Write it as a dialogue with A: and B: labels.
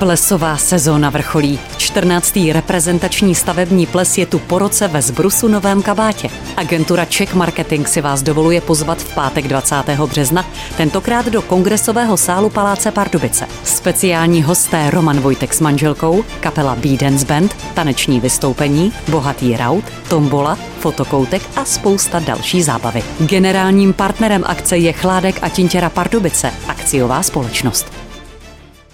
A: Plesová sezóna vrcholí. 14. reprezentační stavební ples je tu po roce ve Zbrusu Novém Kabátě. Agentura Czech Marketing si vás dovoluje pozvat v pátek 20. března, tentokrát do kongresového sálu Paláce Pardubice. Speciální hosté Roman Vojtek s manželkou, kapela Beedens Band, taneční vystoupení, bohatý raut, tombola, fotokoutek a spousta další zábavy. Generálním partnerem akce je Chládek a Tintěra Pardubice, akciová společnost.